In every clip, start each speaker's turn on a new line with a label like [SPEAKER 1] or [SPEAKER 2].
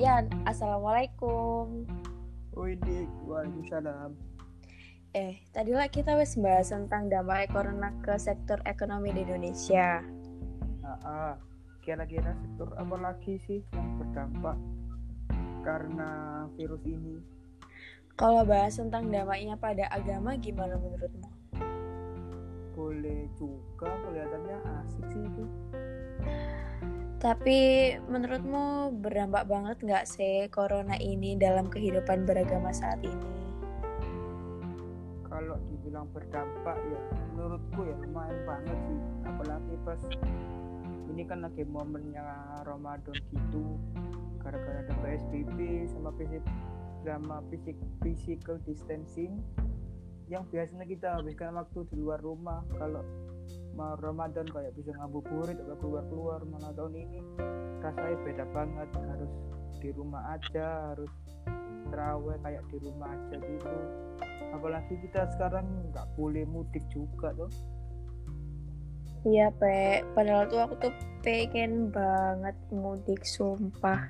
[SPEAKER 1] Yan, Assalamualaikum.
[SPEAKER 2] Widih, waalaikumsalam.
[SPEAKER 1] Eh, tadi lah kita wes bahas tentang dampak corona ke sektor ekonomi di Indonesia.
[SPEAKER 2] Nah, ah, kira-kira sektor apa lagi sih yang berdampak karena virus ini?
[SPEAKER 1] Kalau bahas tentang dampaknya pada agama gimana menurutmu?
[SPEAKER 2] Boleh juga, kelihatannya asik sih itu.
[SPEAKER 1] Tapi menurutmu berdampak banget nggak sih corona ini dalam kehidupan beragama saat ini?
[SPEAKER 2] Kalau dibilang berdampak ya menurutku ya lumayan banget sih. Apalagi pas ini kan lagi momennya Ramadan gitu. Gara-gara ada PSBB sama fisik sama fisik physical distancing yang biasanya kita habiskan waktu di luar rumah kalau Ramadan kayak bisa ngabuburit atau keluar keluar malah tahun ini rasanya beda banget harus di rumah aja harus terawih kayak di rumah aja gitu apalagi kita sekarang nggak boleh mudik juga tuh
[SPEAKER 1] Iya, Pe. Padahal tuh aku tuh pengen banget mudik, sumpah.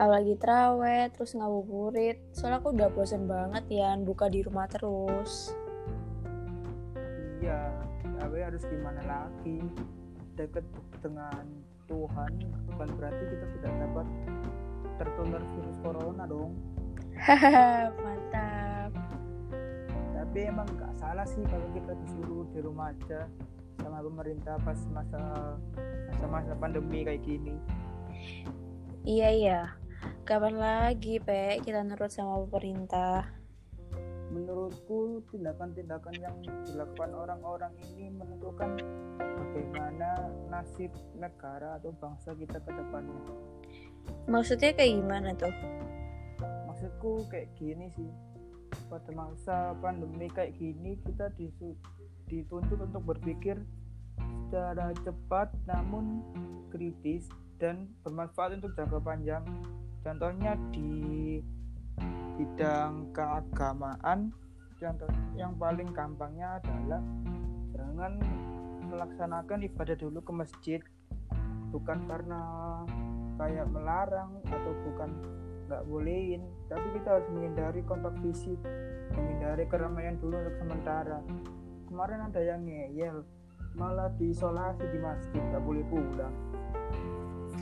[SPEAKER 1] Apalagi terawih, terus ngabuburit. Soalnya aku udah bosen banget ya, buka di rumah terus.
[SPEAKER 2] iya tapi harus gimana lagi deket dengan Tuhan bukan berarti kita tidak dapat tertular virus corona dong
[SPEAKER 1] mantap.
[SPEAKER 2] tapi emang nggak salah sih kalau kita disuruh di rumah aja sama pemerintah pas masa masa-masa pandemi kayak gini
[SPEAKER 1] Iya, iya. Kapan lagi, Pe, kita nurut sama pemerintah?
[SPEAKER 2] Menurutku tindakan-tindakan yang dilakukan orang-orang ini menentukan bagaimana nasib negara atau bangsa kita ke depannya.
[SPEAKER 1] Maksudnya kayak gimana tuh?
[SPEAKER 2] maksudku kayak gini sih. Pada masa pandemi kayak gini kita dituntut untuk berpikir secara cepat namun kritis dan bermanfaat untuk jangka panjang. Contohnya di bidang keagamaan. Contoh yang paling gampangnya adalah jangan melaksanakan ibadah dulu ke masjid. Bukan karena kayak melarang atau bukan nggak bolehin tapi kita harus menghindari kontak fisik menghindari keramaian dulu untuk sementara. Kemarin ada yang ngeyel malah diisolasi di masjid nggak boleh pulang.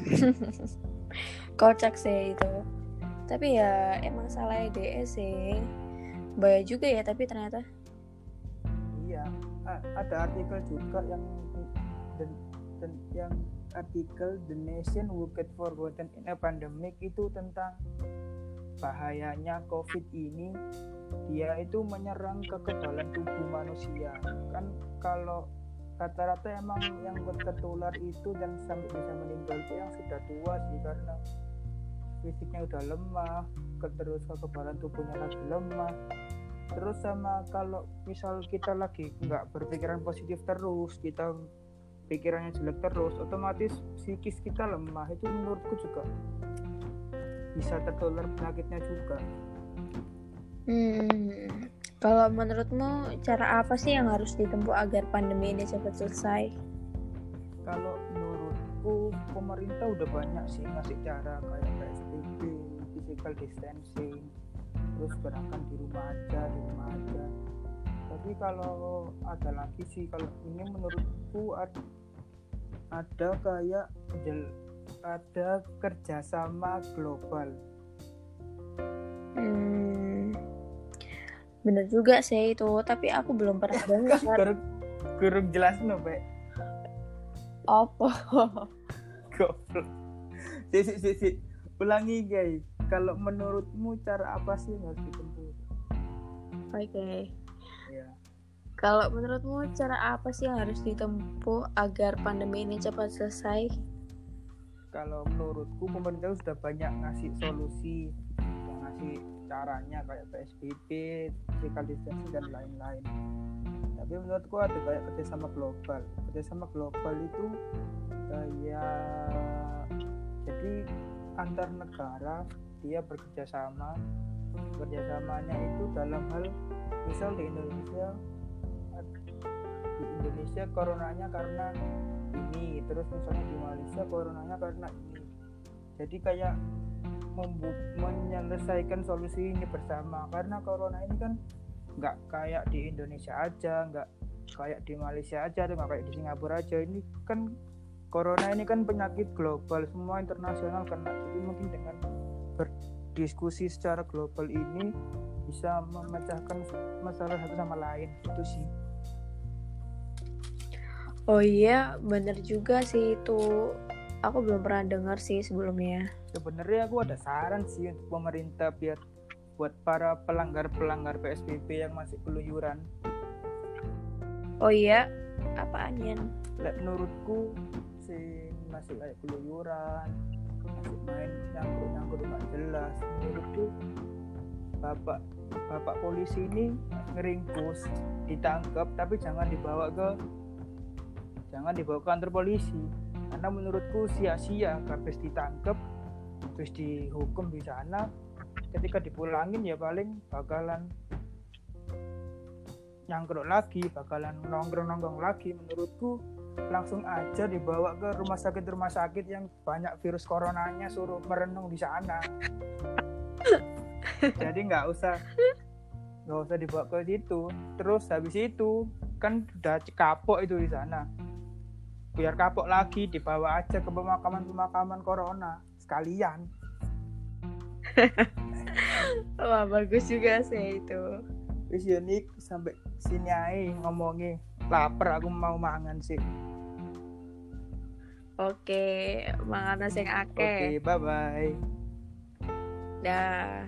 [SPEAKER 1] Kocak sih itu. Tapi ya emang salah DS sih. Bahaya juga ya, tapi ternyata.
[SPEAKER 2] iya ada artikel juga yang dan, dan yang artikel The Nation Worked Forgotten in a Pandemic itu tentang bahayanya COVID ini dia itu menyerang kekebalan tubuh manusia kan kalau rata-rata emang yang tertular itu dan sampai bisa meninggal itu yang sudah tua sih karena fisiknya udah lemah terus kekebalan tubuhnya lagi lemah terus sama kalau misal kita lagi nggak berpikiran positif terus kita pikirannya jelek terus otomatis psikis kita lemah itu menurutku juga bisa tertular penyakitnya juga
[SPEAKER 1] Hmm. Kalau menurutmu cara apa sih yang harus ditempuh agar pandemi ini cepat selesai?
[SPEAKER 2] kalau menurutku pemerintah udah banyak sih ngasih cara kayak physical distancing, terus gerakan di rumah aja, di rumah aja. Tapi kalau ada lagi sih kalau ini menurutku ad- ada kayak ada kerjasama global.
[SPEAKER 1] Hmm. Bener juga sih itu, tapi aku belum pernah dengar.
[SPEAKER 2] Kurang jelas no, Pak.
[SPEAKER 1] Apa?
[SPEAKER 2] Goblok. Si, si, si, si. Ulangi guys. Kalau menurutmu cara apa sih yang harus ditempuh?
[SPEAKER 1] Oke.
[SPEAKER 2] Ya.
[SPEAKER 1] Kalau menurutmu cara apa sih yang harus ditempuh agar pandemi ini cepat selesai?
[SPEAKER 2] kalau menurutku pemerintah sudah banyak ngasih solusi ngasih caranya kayak PSBB, physical distancing dan lain-lain. Tapi menurutku ada kayak kerjasama global. Kerjasama global itu kayak jadi antar negara dia bekerja sama. Kerjasamanya itu dalam hal misal di Indonesia di Indonesia coronanya karena ini terus misalnya di Malaysia coronanya karena ini. Jadi kayak menyelesaikan solusi ini bersama. Karena corona ini kan nggak kayak di Indonesia aja nggak kayak di Malaysia aja atau nggak kayak di Singapura aja. Ini kan corona ini kan penyakit global semua internasional kena. Jadi mungkin dengan berdiskusi secara global ini bisa memecahkan masalah satu sama lain itu sih.
[SPEAKER 1] Oh iya bener juga sih itu. Aku belum pernah dengar sih sebelumnya.
[SPEAKER 2] Sebenarnya aku ada saran sih untuk pemerintah biar buat para pelanggar-pelanggar PSBB yang masih keluyuran.
[SPEAKER 1] Oh iya apaan ya
[SPEAKER 2] menurutku si masih kayak keluyuran main nyangkut nyangkut nggak jelas. Menurutku bapak bapak polisi ini ngeringkus ditangkap tapi jangan dibawa ke jangan dibawa ke kantor polisi. Karena menurutku sia-sia habis ditangkap habis dihukum di sana ketika dipulangin ya paling bakalan nyangkruk lagi bakalan nongkrong-nongkrong lagi menurutku langsung aja dibawa ke rumah sakit rumah sakit yang banyak virus coronanya suruh merenung di sana. Jadi nggak usah nggak usah dibawa ke situ. Terus habis itu kan udah kapok itu di sana. Biar kapok lagi dibawa aja ke pemakaman pemakaman corona. Sekalian.
[SPEAKER 1] Wah bagus juga sih itu.
[SPEAKER 2] Wis ya, sampai sini aja ngomongnya lapar aku mau mangan sih.
[SPEAKER 1] Oke mangan sing akeh.
[SPEAKER 2] Oke bye bye
[SPEAKER 1] dah